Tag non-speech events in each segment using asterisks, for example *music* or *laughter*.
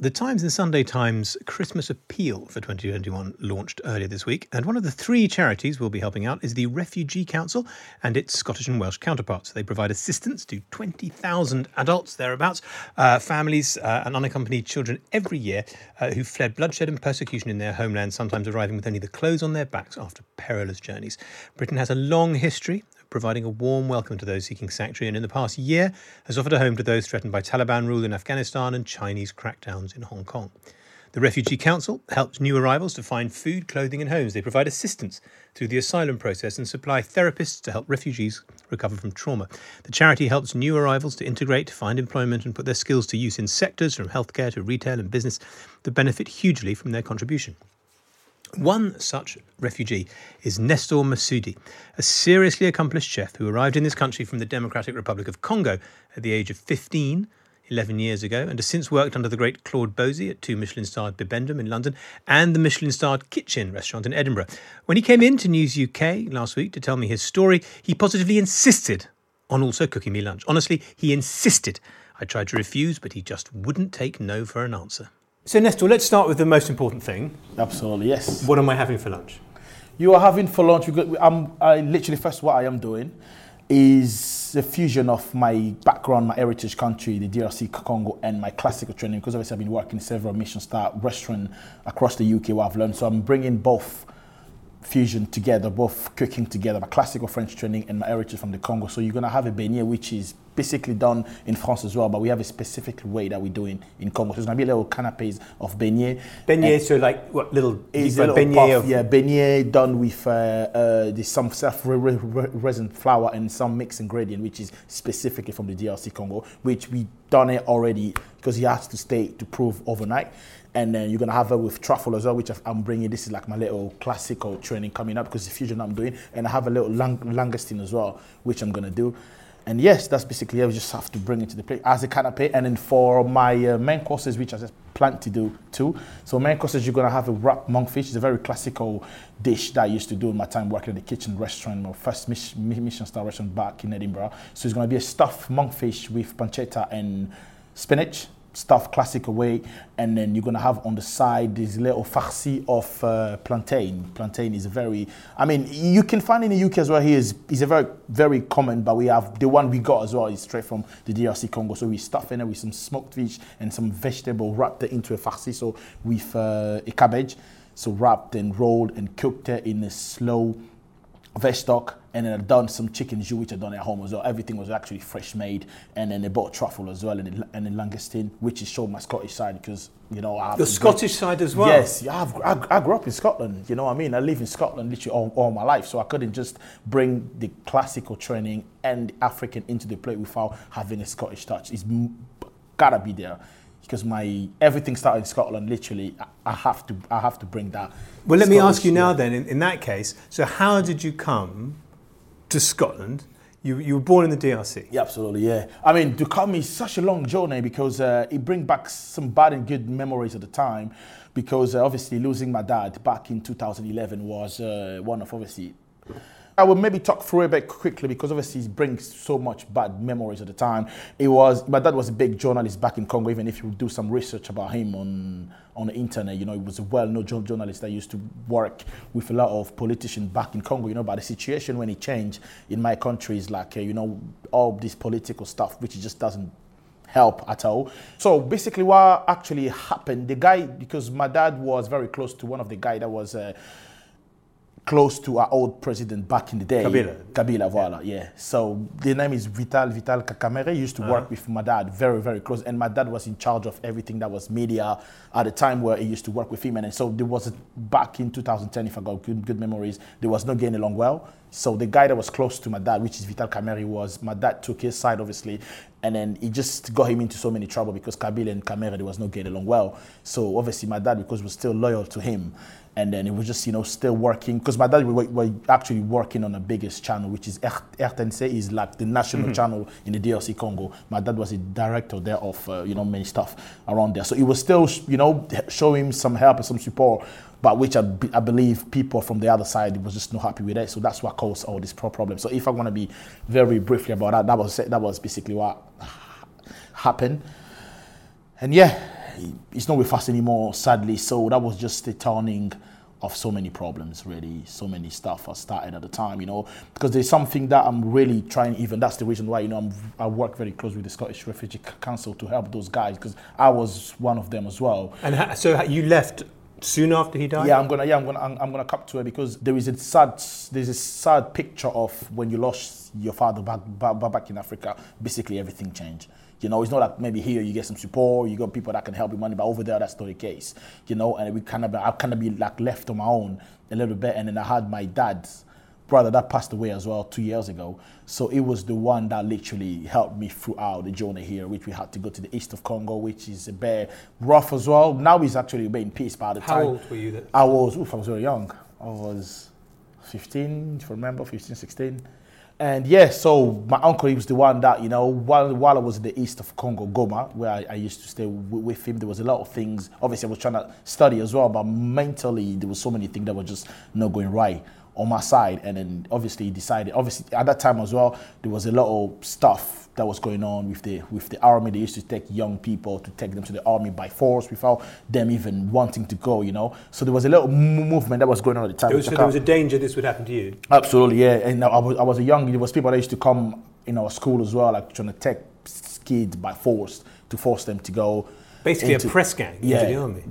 The Times and Sunday Times Christmas Appeal for 2021 launched earlier this week, and one of the three charities we'll be helping out is the Refugee Council and its Scottish and Welsh counterparts. They provide assistance to 20,000 adults, thereabouts, uh, families, uh, and unaccompanied children every year uh, who fled bloodshed and persecution in their homeland, sometimes arriving with only the clothes on their backs after perilous journeys. Britain has a long history providing a warm welcome to those seeking sanctuary, and in the past year has offered a home to those threatened by Taliban rule in Afghanistan and Chinese crackdowns in Hong Kong. The Refugee Council helps new arrivals to find food, clothing, and homes. They provide assistance through the asylum process and supply therapists to help refugees recover from trauma. The charity helps new arrivals to integrate, find employment, and put their skills to use in sectors from healthcare to retail and business that benefit hugely from their contribution. One such refugee is Nestor Masudi, a seriously accomplished chef who arrived in this country from the Democratic Republic of Congo at the age of 15, 11 years ago, and has since worked under the great Claude Bosi at two Michelin starred Bibendum in London and the Michelin starred Kitchin restaurant in Edinburgh. When he came in to News UK last week to tell me his story, he positively insisted on also cooking me lunch. Honestly, he insisted. I tried to refuse, but he just wouldn't take no for an answer. So, Nestor, let's start with the most important thing. Absolutely, yes. What am I having for lunch? You are having for lunch. Got, I'm I literally first what I am doing is a fusion of my background, my heritage country, the DRC Congo, and my classical training. Because obviously I've been working in several mission star restaurants across the UK where I've learned. So I'm bringing both fusion together, both cooking together, my classical French training and my heritage from the Congo. So you're gonna have a beignet, which is basically done in France as well, but we have a specific way that we do it in Congo. So it's gonna be a little canapes of beignet. Beignet, so like what little Is like beignet puff, of yeah, beignet done with uh, uh, the, some self re- re- re- resin flour and some mixed ingredient, which is specifically from the DRC Congo, which we done it already because he has to stay to prove overnight. And then you're gonna have it with truffle as well, which I'm bringing. This is like my little classical training coming up because the fusion I'm doing, and I have a little lang- langoustine as well, which I'm gonna do. And yes, that's basically it. We just have to bring it to the plate as a canapé. And then for my uh, main courses, which I just plan to do too. So main courses, you're gonna have a wrapped monkfish. It's a very classical dish that I used to do in my time working at the Kitchin restaurant, my first Mission star restaurant back in Edinburgh. So it's gonna be a stuffed monkfish with pancetta and spinach, stuffed classical way. And then you're gonna have on the side this little farci of uh, plantain. Plantain is a very, I mean, you can find in the UK as well. Here is is a very very common, but we have the one we got as well is straight from the DRC Congo. So we stuff in it with some smoked fish and some vegetable, wrapped it into a farci. So with uh, a cabbage, so wrapped and rolled and cooked it in a slow veg stock and then I've done some chicken jus which I've done at home as well. Everything was actually fresh made and then they bought truffle as well and then, and then langoustine which is showing my Scottish side because you know I the Scottish side as well. Yes, yeah, I've, I, I grew up in Scotland. You know what I mean? I live in Scotland literally all, all my life, so I couldn't just bring the classical training and the African into the plate without having a Scottish touch. It's gotta be there because my everything started in Scotland. Literally, I, I have to I have to bring that. Well, let me ask Scottish- you now then, in, in that case, so how did you come to Scotland? You, you were born in the DRC. Yeah, absolutely, yeah. I mean, to come is such a long journey because uh, it brings back some bad and good memories at the time. Because uh, obviously, losing my dad back in 2011 was uh, one of obviously. I will maybe talk through a bit quickly because obviously it brings so much bad memories at the time. It was my dad was a big journalist back in Congo. Even if you do some research about him on on the internet, you know, he was a well-known journalist that used to work with a lot of politicians back in Congo. You know, but the situation when it changed in my country is like uh, you know all this political stuff, which just doesn't help at all. So basically, what actually happened, the guy, because my dad was very close to one of the guy that was. Uh, close to our old president back in the day. Kabila. Kabila, voila, yeah. So the name is Vital Vital Kakamere. He used to work uh-huh. with my dad very, very close. And my dad was in charge of everything that was media at the time where he used to work with him. And so there was, a, back in 2010, if I got good, good memories, there was no getting along well. So the guy that was close to my dad, which is Vital Kamerhe, was my dad took his side, obviously. And then he just got him into so many trouble because Kabila and Kamerhe, there was not getting along well. So obviously my dad, because was still loyal to him, and then it was just you know still working because my dad were, were actually working on the biggest channel which is RTNC is like the national channel in the DRC Congo my dad was a director there of uh, you know many stuff around there so it was still you know showing some help and some support but which I, be- I believe people from the other side was just not happy with it so that's what caused all this pro- problem so if I want to be very briefly about that that was that was basically what happened and yeah, it's not with us anymore, sadly. So that was just the turning of so many problems, really. So many stuff I started at the time, you know, because there's something that I'm really trying. Even that's the reason why, you know, I'm, I work very close with the Scottish Refugee Council to help those guys because I was one of them as well. And ha- so you left soon after he died? Yeah, I'm gonna. Yeah, I'm gonna. I'm, I'm gonna come to it because there is a sad. There's a sad picture of when you lost your father back back, back in Africa. Basically, everything changed. You know, it's not like maybe here you get some support, you got people that can help you money, but over there that's not the case. You know, and we kind of I kind of be like left on my own a little bit, and then I had my dad's brother that passed away as well two years ago. So it was the one that literally helped me throughout the journey here, which we had to go to the east of Congo, which is a bit rough as well. Now he's actually been in peace by the How time. old were you then? I was, oof, I was very young. I was 15, if I remember, 15, 16. And yeah, so my uncle, he was the one that, you know, while, while I was in the east of Congo, Goma, where I, I used to stay w- with him, there was a lot of things. Obviously, I was trying to study as well, but mentally, there was so many things that were just not going right on my side. And then obviously, he decided, obviously, at that time as well, there was a lot of stuff that was going on with the with the army. They used to take young people to take them to the army by force without them even wanting to go, you know. So there was a little m- movement that was going on at the time. So which I there was a danger this would happen to you? Absolutely, yeah. And I was, I was a young. There was people that used to come in our school as well, like trying to take kids by force to force them to go. Basically, into- a press gang Yeah. into the army.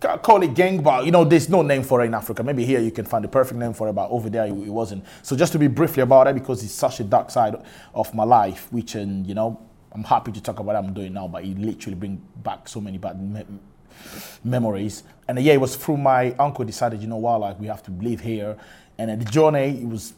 Ca- Call it gang, but you know, there's no name for it in Africa. Maybe here you can find the perfect name for it, but over there it, it wasn't. So just to be briefly about it, because it's such a dark side of my life, which and you know, I'm happy to talk about what I'm doing now, but it literally bring back so many bad me- memories. And uh, yeah, it was through my uncle decided, you know what, like we have to live here. And uh, the journey it was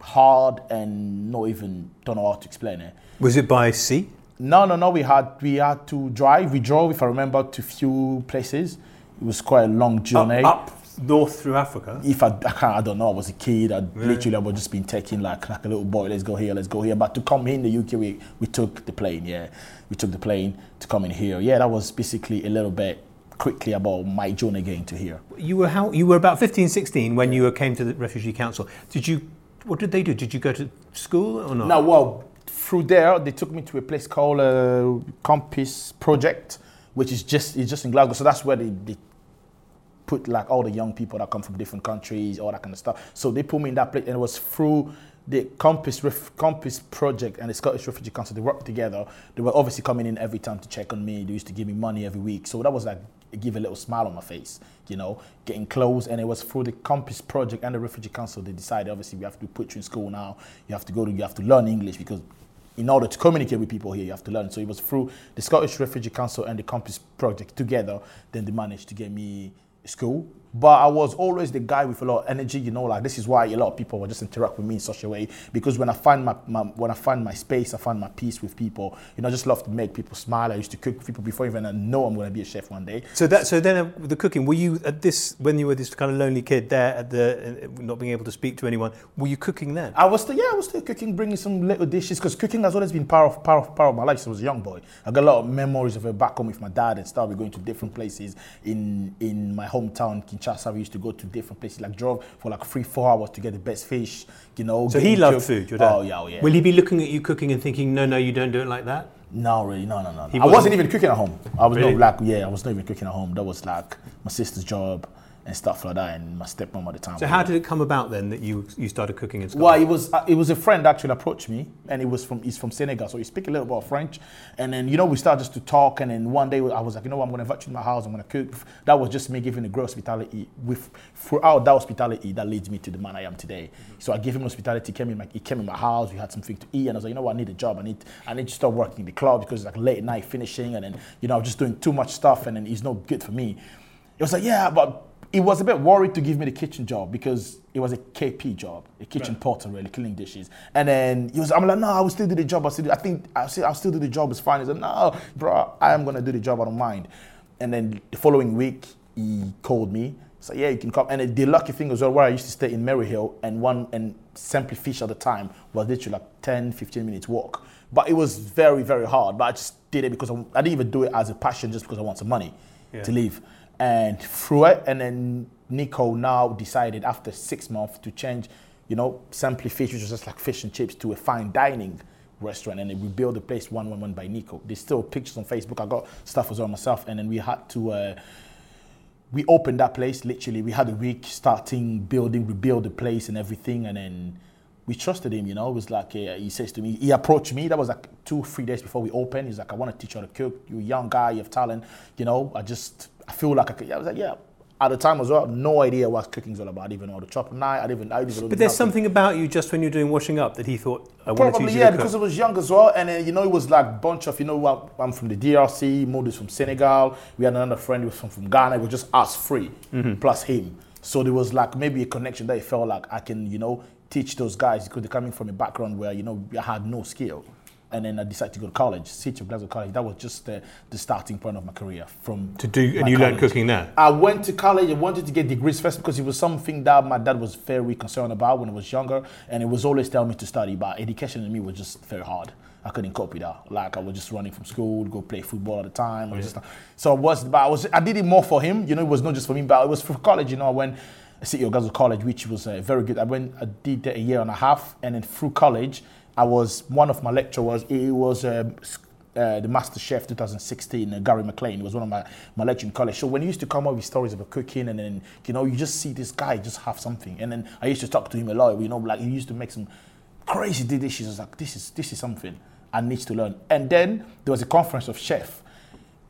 hard and not even don't know how to explain it. Was it by sea? No, no, no. We had we had to drive. We drove, if I remember, to few places. It was quite a long journey. Up, up north through Africa? If I, I, can't, I don't know, I was a kid. I literally I was just been taking like like a little boy. Let's go here, let's go here. But to come here in the UK, we we took the plane. Yeah, we took the plane to come in here. Yeah, that was basically a little bit quickly about my journey getting to here. You were how? You were about 15, 16 when you came to the Refugee Council. Did you? What did they do? Did you go to school or not? Now, well, through there, they took me to a place called uh, Compass Project, which is just it's just in Glasgow. So that's where they, they put like all the young people that come from different countries, all that kind of stuff. So they put me in that place, and it was through the Compass Ref, Compass Project and the Scottish Refugee Council. They worked together. They were obviously coming in every time to check on me. They used to give me money every week. So that was like give a little smile on my face, you know, getting close. And it was through the Compass Project and the Refugee Council. They decided obviously we have to put you in school now. You have to go to you have to learn English because in order to communicate with people here, you have to learn. So it was through the Scottish Refugee Council and the Compass Project together, then they managed to get me school. But I was always the guy with a lot of energy, you know, like this is why a lot of people would just interact with me in such a way. Because when I find my, my when I find my space, I find my peace with people. You know, I just love to make people smile. I used to cook people before even I know I'm gonna be a chef one day. So that so then uh, the cooking. Were you at this when you were this kind of lonely kid there at the uh, not being able to speak to anyone? Were you cooking then? I was still, yeah, I was still cooking, bringing some little dishes because cooking has always been part of, part of part of my life since I was a young boy. I got a lot of memories of it back home with my dad and stuff. We're going to different places in in my hometown, Kinshasa. We used to go to different places, like drove for like three, four hours to get the best fish. You know. So he loved food, your dad. Oh yeah, oh, yeah. Will he be looking at you cooking and thinking, no, no, you don't do it like that? No, really, no, no, no. He I wasn't wasn't- even cooking at home. I was Really? not like, yeah, I was not even cooking at home. That was like my sister's job, and stuff like that. And my stepmom at the time. So how did it come about then that you you started cooking in Well, it was uh, it was a friend actually approached me, and it was from he's from Senegal, so he speak a little bit of French, and then you know we started just to talk, and then one day I was like, you know what, I'm you to my house, I'm gonna cook. That was just me giving the great hospitality. With throughout that hospitality, that leads me to the man I am today. So I gave him hospitality. Came in my he came in my house, we had something to eat, and I was like, you know what, I need a job. I need I need to start working in the club because it's like late night finishing, and then you know I'm just doing too much stuff, and then it's not good for me. It was like, yeah, but he was a bit worried to give me the kitchen job because it was a KP job, a kitchen porter, really, cleaning dishes. And then he was, I'm like, no, I will still do the job. I still, do, I think I'll still, I'll still do the job. It's fine. He said, no, bro, I am gonna do the job. I don't mind. And then the following week, he called me. So yeah, you can come. And the lucky thing was well, where I used to stay in Maryhill, and one and Simply Fish at the time was literally like 10, 15 minutes walk. But it was very, very hard. But I just did it because I, I didn't even do it as a passion, just because I want some money to live and through it. And then Nico now decided after six months to change, you know, Simply Fish, which was just like fish and chips, to a fine dining restaurant. And then we built the place one one one by Nico. There's still pictures on Facebook. I got stuff as well myself. And then we had to. Uh, we opened that place literally. We had a week starting building, rebuild the place and everything, and then we trusted him. You know, it was like uh, he says to me, he approached me. That was like two, three days before we opened. He's like, I want to teach you how to cook. You're a young guy, you have talent. You know, I just I feel like I could. I was like, yeah. At the time as well, no idea what cooking's all about. I didn't even know how to chop a knife. I didn't even. I didn't but there's something about you just when you're doing washing up that he thought I want to Probably teach you yeah, to because I was young as well, and then you know it was like bunch of you know what I'm from the DRC, Mood is from Senegal. We had another friend who was from, from Ghana. It was just us 3 mm-hmm. plus him. So there was like maybe a connection that it felt like I can you know teach those guys because they're coming from a background where you know I had no skill. And then I decided to go to college, City of Glasgow College. That was just the, the starting point of my career. From To do- and you learned cooking there? I went to college. I wanted to get degrees first because it was something that my dad was very concerned about when I was younger, and it was always telling me to study. But education in me was just very hard. I couldn't cope with that. Like I was just running from school, go play football all the time. Was just, so I was, but I was, I did it more for him. You know, it was not just for me, but it was for college. You know, I went City of Glasgow College, which was uh, very good. I went, I did that a year and a half, and then through college, I was one of my lecturers. It was. Um, uh, the Master Chef 2016, uh, Gary Maclean, he was one of my, my lecture in college. So when he used to come up with stories about cooking, and then, you know, you just see this guy just have something. And then I used to talk to him a lot, you know, like he used to make some crazy dishes. I was like, this is, this is something I need to learn. And then there was a conference of chef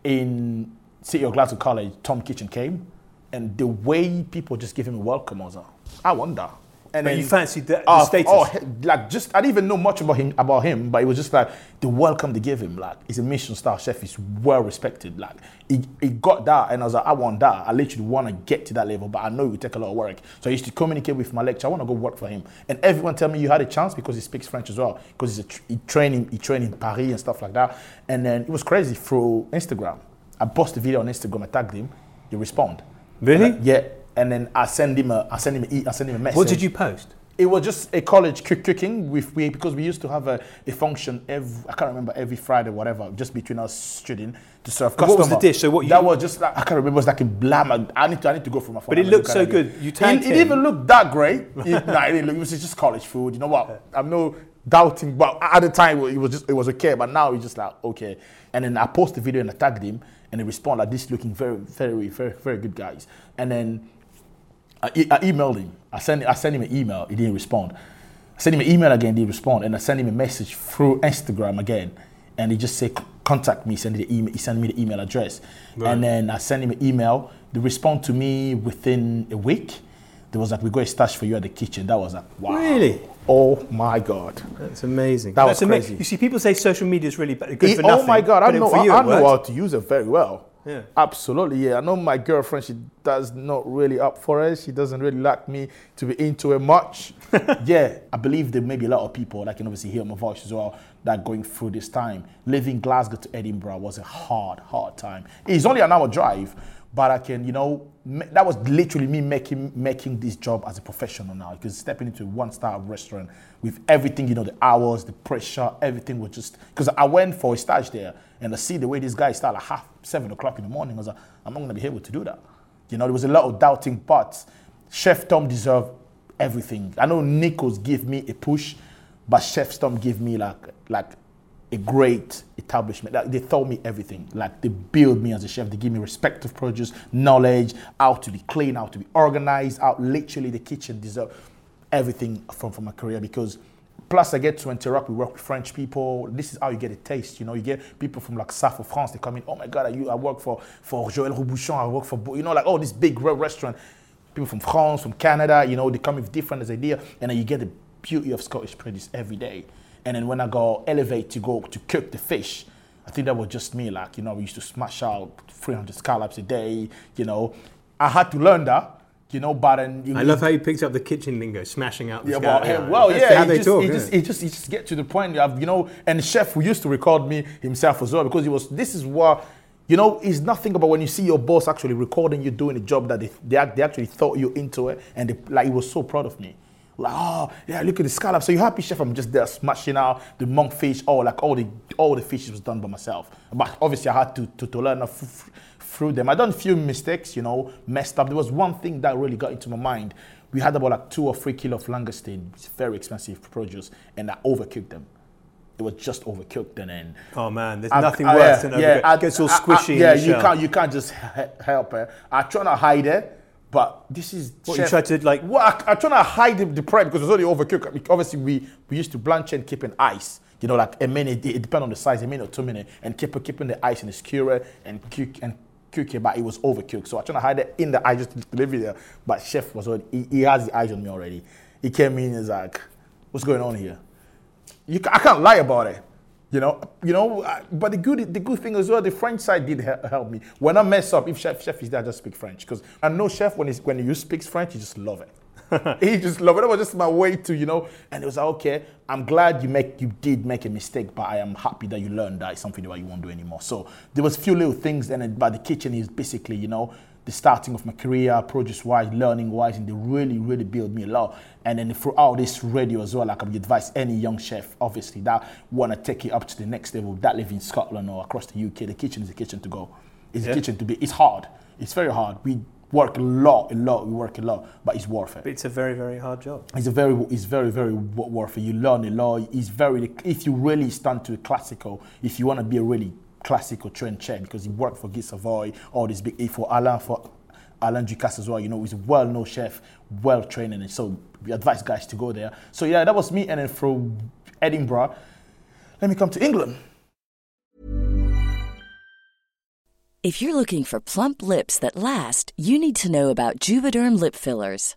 in City of Glasgow College. Tom Kitchin came, and the way people just give him a welcome, was like, I wonder. And But you fancied the- the status? Oh, like just I didn't even know much about him about him, but it was just like the welcome they gave him. Like he's a Michelin star chef, he's well respected. Like he, he got that, and I was like, I want that. I literally want to get to that level, but I know it would take a lot of work. So I used to communicate with my lecturer. I want to go work for him, and everyone tell me you had a chance because he speaks French as well. Because he's a tr- he trained he trained in Paris and stuff like that. And then it was crazy through Instagram. I posted a video on Instagram. I tagged him. He respond. Really? Yeah. And then I send him a I send him a, I send him a message. What did you post? It was just a college cook cooking with we because we used to have a, a function every I can't remember every Friday whatever just between us student to serve And customer. what was the dish? So what you- that was just like, I can't remember. It was like a blam. I- need to I need to go for my phone. But it looked so it. good. You It, tagged it didn't even him. look that great. It, *laughs* nah, it, didn't look, it was just college food. You know what? I'm no doubting, but at the time it was just it was okay. But now it's just like okay. And then I posted the video and I tagged him and he responded like this looking very very very very good guys. And then I, e- I emailed him. I sent I sent him an email. He didn't respond. I sent him an email again. He didn't respond. And I sent him a message through Instagram again. And he just said, contact me. Send the email. He sent me the email address. And then I sent him an email. They respond to me within a week. There was like, we got a stash for you at the kitchen. That was like, wow. Really? Oh my God. That's amazing. That That's was ama- crazy. You see, people say social media is really good Eh, for oh nothing. my God, I know, I, I know worked. how to use it very well. Yeah. Absolutely, yeah. I know my girlfriend, she does not really up for it. She doesn't really like me to be into it much. *laughs* yeah, I believe there may be a lot of people that can obviously hear my voice as well that going through this time. Leaving Glasgow to Edinburgh was a hard, hard time. It's only an hour drive, but I can, you know, that was literally me making making this job as a professional now. Because stepping into a one-star restaurant with everything, you know, the hours, the pressure, everything was just. Because I went for a stage there, and I see the way these guys start at half seven o'clock in the morning. I was like, I'm not to be able to do that. You know, there was a lot of doubting, but Chef Tom deserved everything. I know Nichols gave me a push, but Chef Tom gave me like like a great establishment. Like, they taught me everything. Like they build me as a chef. They give me respect of produce, knowledge, how to be clean, how to be organized, how literally the kitchen deserve everything from, from my career because plus I get to interact, we work with French people. This is how you get a taste, you know, you get people from like south of France, they come in, oh my God, I, I work for, for Joël Robuchon, I work for, you know, like, oh, this big restaurant. People from France, from Canada, you know, they come with different ideas, and then you get the beauty of Scottish produce every day. And then when I go elevate to go to cook the fish, I think that was just me. Like, you know, we used to smash out 300 scallops a day, you know. I had to learn that you know, but then you I love how you picked up the kitchen lingo, smashing out the yeah, well, yeah, well, yeah, how they just, talk, it, just, it just, it just get to the point. You know, and the chef who used to record me himself as well because he was. This is what you know, it's nothing about when you see your boss actually recording you doing a job that they, they, they actually thought you into it, and they, like he was so proud of me. Like, oh yeah, look at the scallop. So you happy, chef? I'm just there smashing out the monkfish. Oh, like all the all the fish was done by myself. But obviously, I had to to, to learn through them. I done a few mistakes, you know, messed up. There was one thing that really got into my mind. We had about like two or three kilo of langoustine. It's very expensive produce, and I overcooked them it was just overcooked and then. Oh man, there's I, nothing I, worse yeah, than overcooked. Yeah, it gets all squishy. yeah, you can't you can't just help it. I try to hide it, but this is. What chef, you try to like? Well, I, I try to hide the, the prep because it's already overcooked. Obviously, we we used to blanch and keep in ice. You know, like a minute. It, it depends on the size, a minute or two minutes, and keep keeping the ice in the skewer and cook and cook it, but it was overcooked. So I try to hide it in the ice just to leave it there. But chef was already he, he has the eyes on me already. He came in and was like, "What's going on here?" You, I can't lie about it. You know, you know, but the good, the good thing as well, the French side did help me. When I mess up, if chef, chef is there, I just speak French because I know chef when he's, when he speaks French, he just love it. *laughs* he just love it. That was just my way to, you know. And it was like, okay, I'm glad you make you did make a mistake, but I am happy that you learned that it's something that you won't do anymore. So there was a few little things, and but the kitchen is basically, you know, the starting of my career, produce wise, learning wise, and they really, really built me a lot. And then throughout this radio as well, like I would advise any young chef, obviously, that want to take it up to the next level, that live in Scotland or across the UK, the kitchen is the kitchen to go. It's yeah. the kitchen to be. It's hard. It's very hard. We work a lot, a lot. We work a lot, but it's worth it. But it's a very, very hard job. It's a very, it's very, very worth it. You learn a lot. It's very. If you really stand to a classical, if you want to be a really classical trained chef because he worked for Guy Savoy, all these big for Alain for Alain Ducasse as well. You know, he's a well-known chef, well trained, and so we advise guys to go there. So yeah, that was me. And then from Edinburgh, let me come to England. If you're looking for plump lips that last, you need to know about Juvederm lip fillers.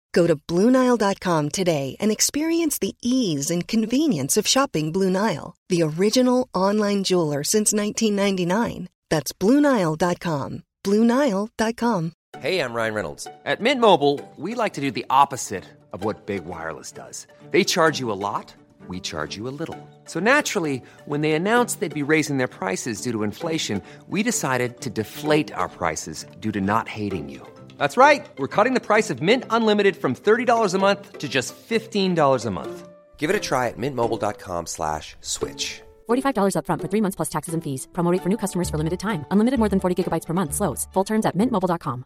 Go to Bluenile.com today and experience the ease and convenience of shopping Blue Nile, the original online jeweler since 1999. That's Bluenile.com. Bluenile.com. Hey, I'm Ryan Reynolds. At Mint Mobile, we like to do the opposite of what Big Wireless does. They charge you a lot, we charge you a little. So naturally, when they announced they'd be raising their prices due to inflation, we decided to deflate our prices due to not hating you. That's right. We're cutting the price of Mint Unlimited from $30 a month to just $15 a month. Give it a try at mintmobile.com slash switch. $45 up front for three months plus taxes and fees. Promo for new customers for limited time. Unlimited more than 40 gigabytes per month. Slows. Full terms at mintmobile.com.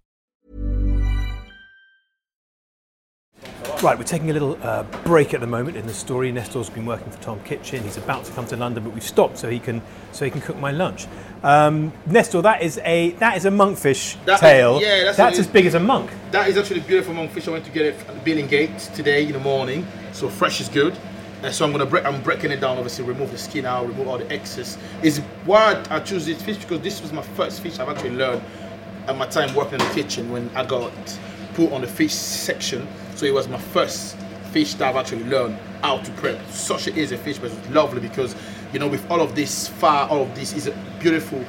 Right, we're taking a little uh, break at the moment in the story. Nestor's been working for Tom Kitchin. He's about to come to London, but we've stopped so he can so he can cook my lunch. Um, Nestor, that is a that is a monkfish That is- tail. yeah, that's that's a- as big as a monk. That is actually a beautiful monkfish. I went to get it at the Billingsgate today in the morning. So fresh is good. And so I'm gonna break. I'm breaking it down. Obviously, remove the skin out, remove all the excess. Is why I choose this fish because this was my first fish I've actually learned at my time working in the kitchen when I got put on the fish section. So it was my first fish that I've actually learned how to prep. Such a easy fish, but it's lovely because you know with all of this far, all of this is a beautiful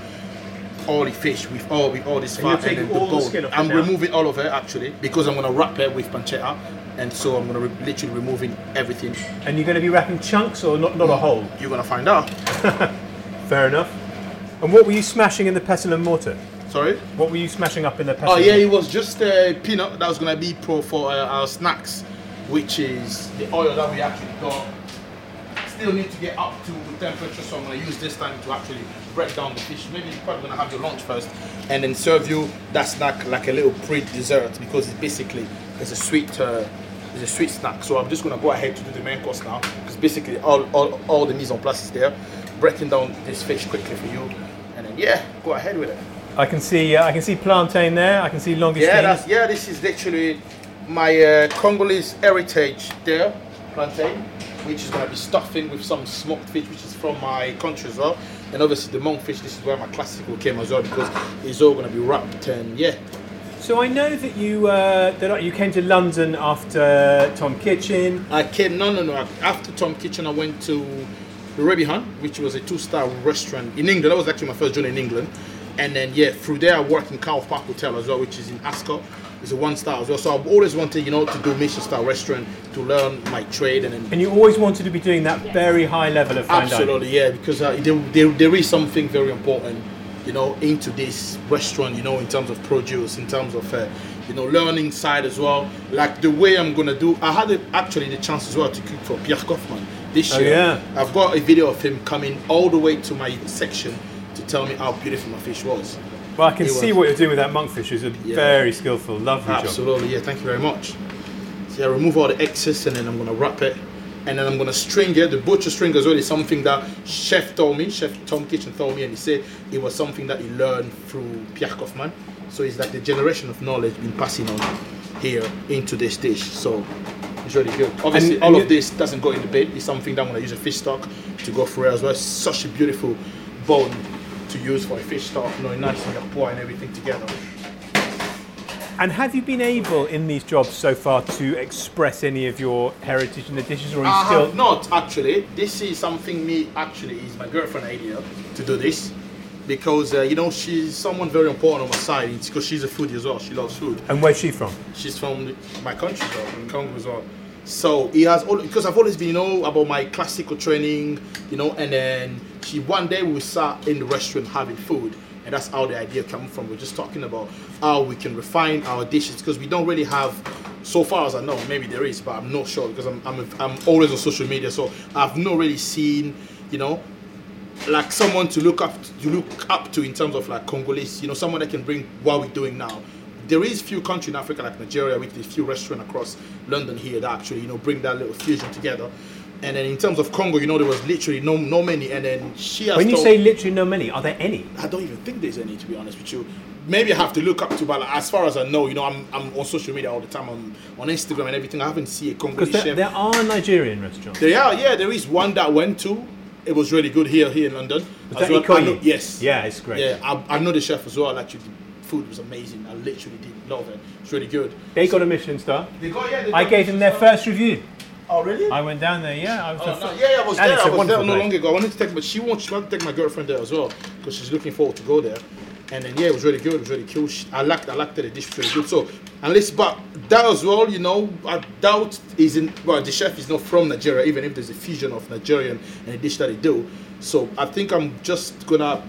oily fish with all with all this And fat taking then the bone. I'm now? removing all of it actually because I'm gonna wrap it with pancetta, and so I'm gonna re- literally removing everything. And you're going to be wrapping chunks or not, not a whole? You're gonna find out. *laughs* Fair enough. And what were you smashing in the pestle and mortar? Sorry. What were you smashing up in the pestle? Oh yeah, it was just a peanut that was gonna be pro for uh, our snacks, which is the oil that we actually got. Still need to get up to the temperature, so I'm gonna use this time to actually break down the fish. Maybe you're probably gonna have your lunch first, and then serve you that snack like a little pre-dessert because it's basically it's a sweet. Uh, it's a sweet snack, so I'm just gonna go ahead to do the main course now because basically all, all, all the mise en place is there. Breaking down this fish quickly for you, and then yeah, go ahead with it. I can see uh, I can see plantain there. I can see longest Yeah, that's yeah. This is literally my uh, Congolese heritage there, plantain, which is gonna be stuffing with some smoked fish, which is from my country as well. And obviously the monkfish. This is where my classical came as well because it's all gonna be wrapped and yeah. So I know that you uh, that you came to London after Tom Kitchin. I came no no no after Tom Kitchin. I went to the Raby Hunt, which was a two-star restaurant in England. That was actually my first journey in England. And then yeah, through there I worked in Coworth Park Hotel as well, which is in Ascot. It's a one-star as well. So I've always wanted, you know, to do Michelin star restaurant to learn my trade and then And you always wanted to be doing that very high level of fine dining. Absolutely, yeah, because uh, there, there, there is something very important, you know, into this restaurant, you know, in terms of produce, in terms of, uh, you know, learning side as well. Like the way I'm gonna do, I had actually the chance as well to cook for Pierre Koffmann this year. Oh, year. yeah. I've got a video of him coming all the way to my section to tell me how beautiful my fish was. Well, I can see was- what you're doing with that monkfish. It's a Yeah. very skillful, lovely job. Absolutely, yeah. Thank you very much. So yeah, remove all the excess and then I'm gonna wrap it, and then I'm gonna string it. The butcher string as well is something that chef told me, Chef Tom Kitchin told me, and he said it was something that he learned through Pierre Koffmann. So it's like the generation of knowledge been passing on here into this dish. So it's really good. Obviously, And- all of this doesn't go in the bed. It's something that I'm gonna use a fish stock to go through it as well. It's such a beautiful bone to use for a fish stock, you know, nice and you're pouring everything together. And have you been able in these jobs so far to express any of your heritage in the dishes, or are you I still? have not actually. This is something me actually is my girlfriend idea to do this because uh, you know she's someone very important on my side. It's because she's a foodie as well. She loves food. And where's she from? She's from my country, though, from Congo as well. So he has all because I've always been you know about my classical training, you know, and then she one day we sat in the restaurant having food, and that's how the idea came from. We're just talking about how we can refine our dishes because we don't really have, so far as I know, maybe there is, but I'm not sure because I'm I'm, I'm always on social media, so I've not really seen, you know, like someone to look up to look up to in terms of like Congolese, you know, someone that can bring what we're doing now. There is few countries in Africa like Nigeria, which there's few restaurants across London here that actually, you know, bring that little fusion together. And then in terms of Congo, you know, there was literally no no many. And then she has When you told- say literally no many, are there any? I don't even think there's any to be honest with you. Maybe I have to look up to, but like, as far as I know, you know, I'm, I'm on social media all the time. I'm on Instagram and everything. I haven't seen a Congolese there, chef. there are Nigerian restaurants. There are, yeah, there is one that I went to. It was really good here, here in London. Was as that well. Know- yes. Yeah, it's great. Yeah, I, I know the chef as well. Actually, the food was amazing. I literally did love it. It's really good. They got a Michelin star. They got, yeah, they I gave them their first review. Oh, really? I went down there. Yeah, I was. Oh, no, yeah, yeah, I was And there. I I a was there wonderful not long ago. I wanted to take, but she wants, she wanted to take my girlfriend there as well because she's looking forward to go there. And then yeah, it was really good. It was really cool. She, I liked, I liked it. The dish was really good. So, unless, but that as well, you know, I doubt is in. Well, the chef is not from Nigeria, even if there's a fusion of Nigerian and a dish that they do. So I think I'm just gonna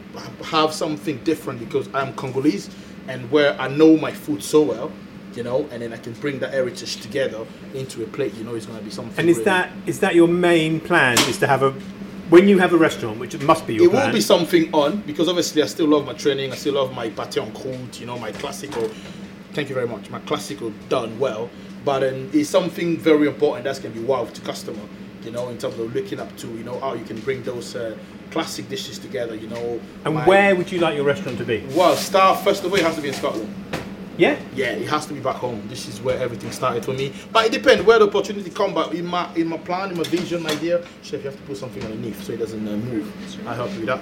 have something different because I'm Congolese and where I know my food so well. You know, and then I can bring that heritage together into a plate. You know, it's gonna be something. And is really- that is that your main plan? Is to have a when you have a restaurant, which must be your it plan. will be something on because obviously I still love my training. I still love my pâté en croûte, you know, my classical. Thank you very much. My classical done well, but um, it's something very important that's going to be wow to customer. You know, in terms of looking up to you know how you can bring those uh, classic dishes together. You know, And my- where would you like your restaurant to be? Well, start first of all, it has to be in Scotland. Yeah. Yeah, it has to be back home. This is where everything started for me. But it depends where the opportunity come. But in my in my plan, in my vision, my idea, chef, you have to put something underneath so it doesn't uh, move. I help you with that.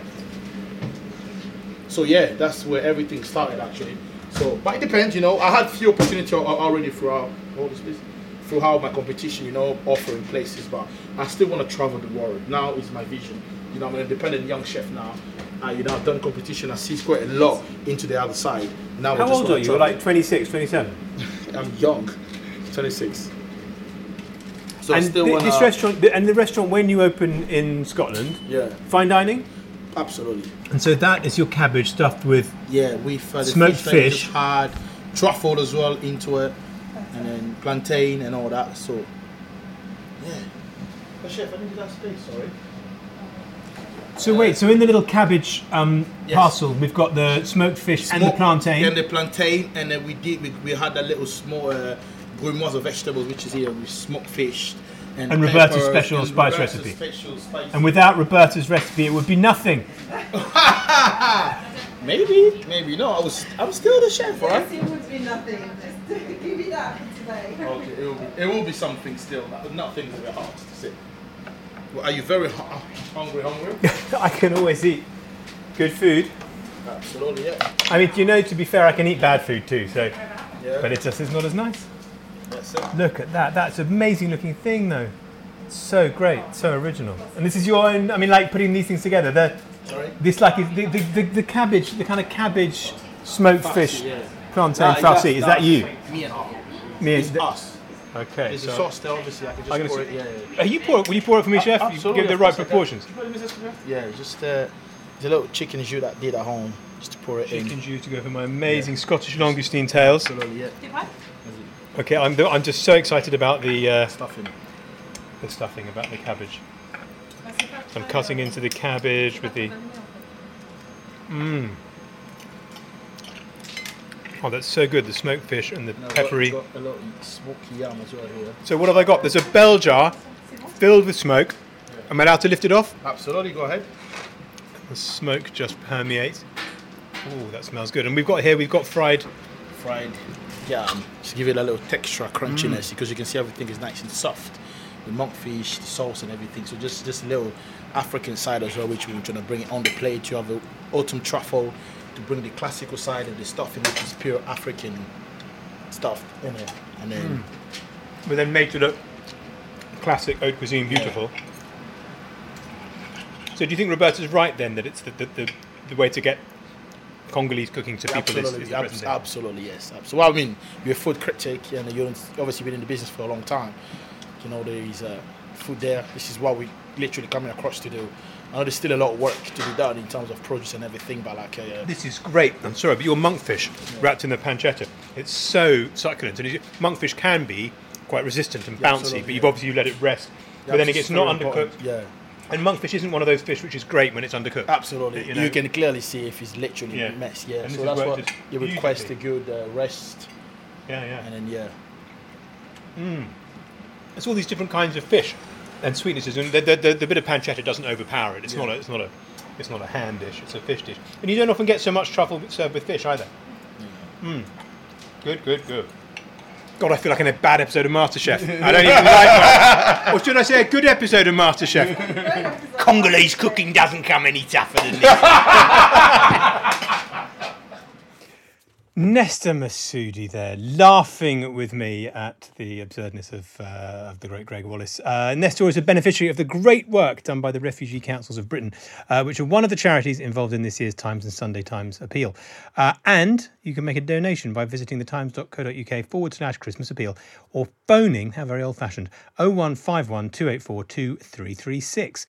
So yeah, that's where everything started actually. So, but it depends, you know. I had few opportunities al- al- already throughout all this business, throughout my competition, you know, offering places. But I still want to travel the world. Now is my vision. You know, I'm an independent young chef now. Uh, you know, I've done competition. I see quite a lot into the other side. Now, I How just old are you? You're like 26, 27. *laughs* I'm young, 26. So and still thi- want this restaurant, th- and the restaurant when you open in Scotland, Yeah, fine dining. absolutely. And so that is your cabbage stuffed with Yeah, we've uh, Smoked fish. that we fish. just had truffle as well into it, and then plantain and all that. So yeah. But chef, I need that space. Sorry. So wait, so in the little cabbage um, Yes. parcel, we've got the smoked fish and the plantain. And the plantain, and then we did. We, we had a little small uh, brunoise of vegetables, which is here with smoked fish. And, And Roberta's special and spice Roberta's recipe. Special spice. and without Roberta's recipe, it would be nothing. *laughs* maybe, maybe no. I was. I'm still the chef, right? It would be nothing. Just *laughs* give it up today. Okay, it will be, it will be something still, but nothing very hard to say. Well, are you very hu- hungry, hungry? *laughs* I can always eat good food. Absolutely, yeah. I mean, you know, to be fair, I can eat bad food too. So, yeah. but it just is not as nice. That's it. Look at that. That's an amazing looking thing, though. So great, so original. And this is your own. I mean, like putting these things together. The Sorry? this like the, the, the, the cabbage, the kind of cabbage smoked fish yeah. plantain farci. Is that you? Me and her. Me and us. Okay. There's a sauce there, obviously. I can I'm just pour s- it. Yeah, yeah. Are you pour? Will you pour it for me, chef? You Absolutely, give the right course I can. proportions. Yeah, just uh, the little chicken jus that I did at home, just to pour it Chicken in. Chicken jus to go for my amazing Scottish Langoustine tails. Absolutely, yeah. Okay, I'm, I'm just so excited about the uh, Stuffing. the stuffing, about the cabbage. I'm cutting into the cabbage with the. Mmm. Oh, that's so good. The smoked fish and the got- peppery. Got a smoky yam as well here. So what have I got? There's a bell jar filled with smoke. Am I allowed to lift it off? Absolutely, go ahead. The smoke just permeates. Oh, that smells good. And we've got here, we've got fried. Fried yam. Just give it a little texture, Mm. crunchiness, because you can see everything is nice and soft. The monkfish, the sauce, and everything. So just just a little African side as well, which we're trying to bring it on the plate. You have the autumn truffle to bring the classical side of the stuffing, which is pure African stuff in it. And then But then made it look classic haute cuisine, beautiful. So do you think Roberta's right then that it's the, the, the, the way to get Congolese cooking to people is, absolutely, is present day? absolutely, yes. Abs- Well, I mean, you're a food critic, and you're obviously been in the business for a long time. You know, there is uh, food there. This is what we literally coming across to do. I know there's still a lot of work to be done in terms of produce and everything, but like, uh, This is great. I'm sorry, but your monkfish wrapped in the pancetta, it's so succulent. And monkfish can be quite resistant and Yeah, bouncy, but you've yeah. obviously let it rest. yeah, but then it gets not undercooked. Yeah, And monkfish isn't one of those fish which is great when it's undercooked. absolutely. You You, can clearly see if it's literally Yeah. a mess. Yeah, And so that's what you request a good uh, rest, Yeah, yeah. and then yeah. It's all these different kinds of fish and sweetnesses, and the, the, the, the bit of pancetta doesn't overpower it. It's not a, it's not a, it's not a hand dish. It's a fish dish, and you don't often get so much truffle served with fish either. Mm. Good, good, good. God, I feel like in a bad episode of MasterChef. I don't even *laughs* like. That. Or should I say a good episode of MasterChef? *laughs* Congolese cooking doesn't come any tougher than this. *laughs* Nestor Masudi there, laughing with me at the absurdness of, uh, of the great Gregg Wallace. Uh, Nestor is a beneficiary of the great work done by the Refugee Councils of Britain, uh, which are one of the charities involved in this year's Times and Sunday Times appeal. Uh, and you can make a donation by visiting thetimes.co.uk forward slash Christmas appeal or phoning, how very old fashioned, 0151 284 2336.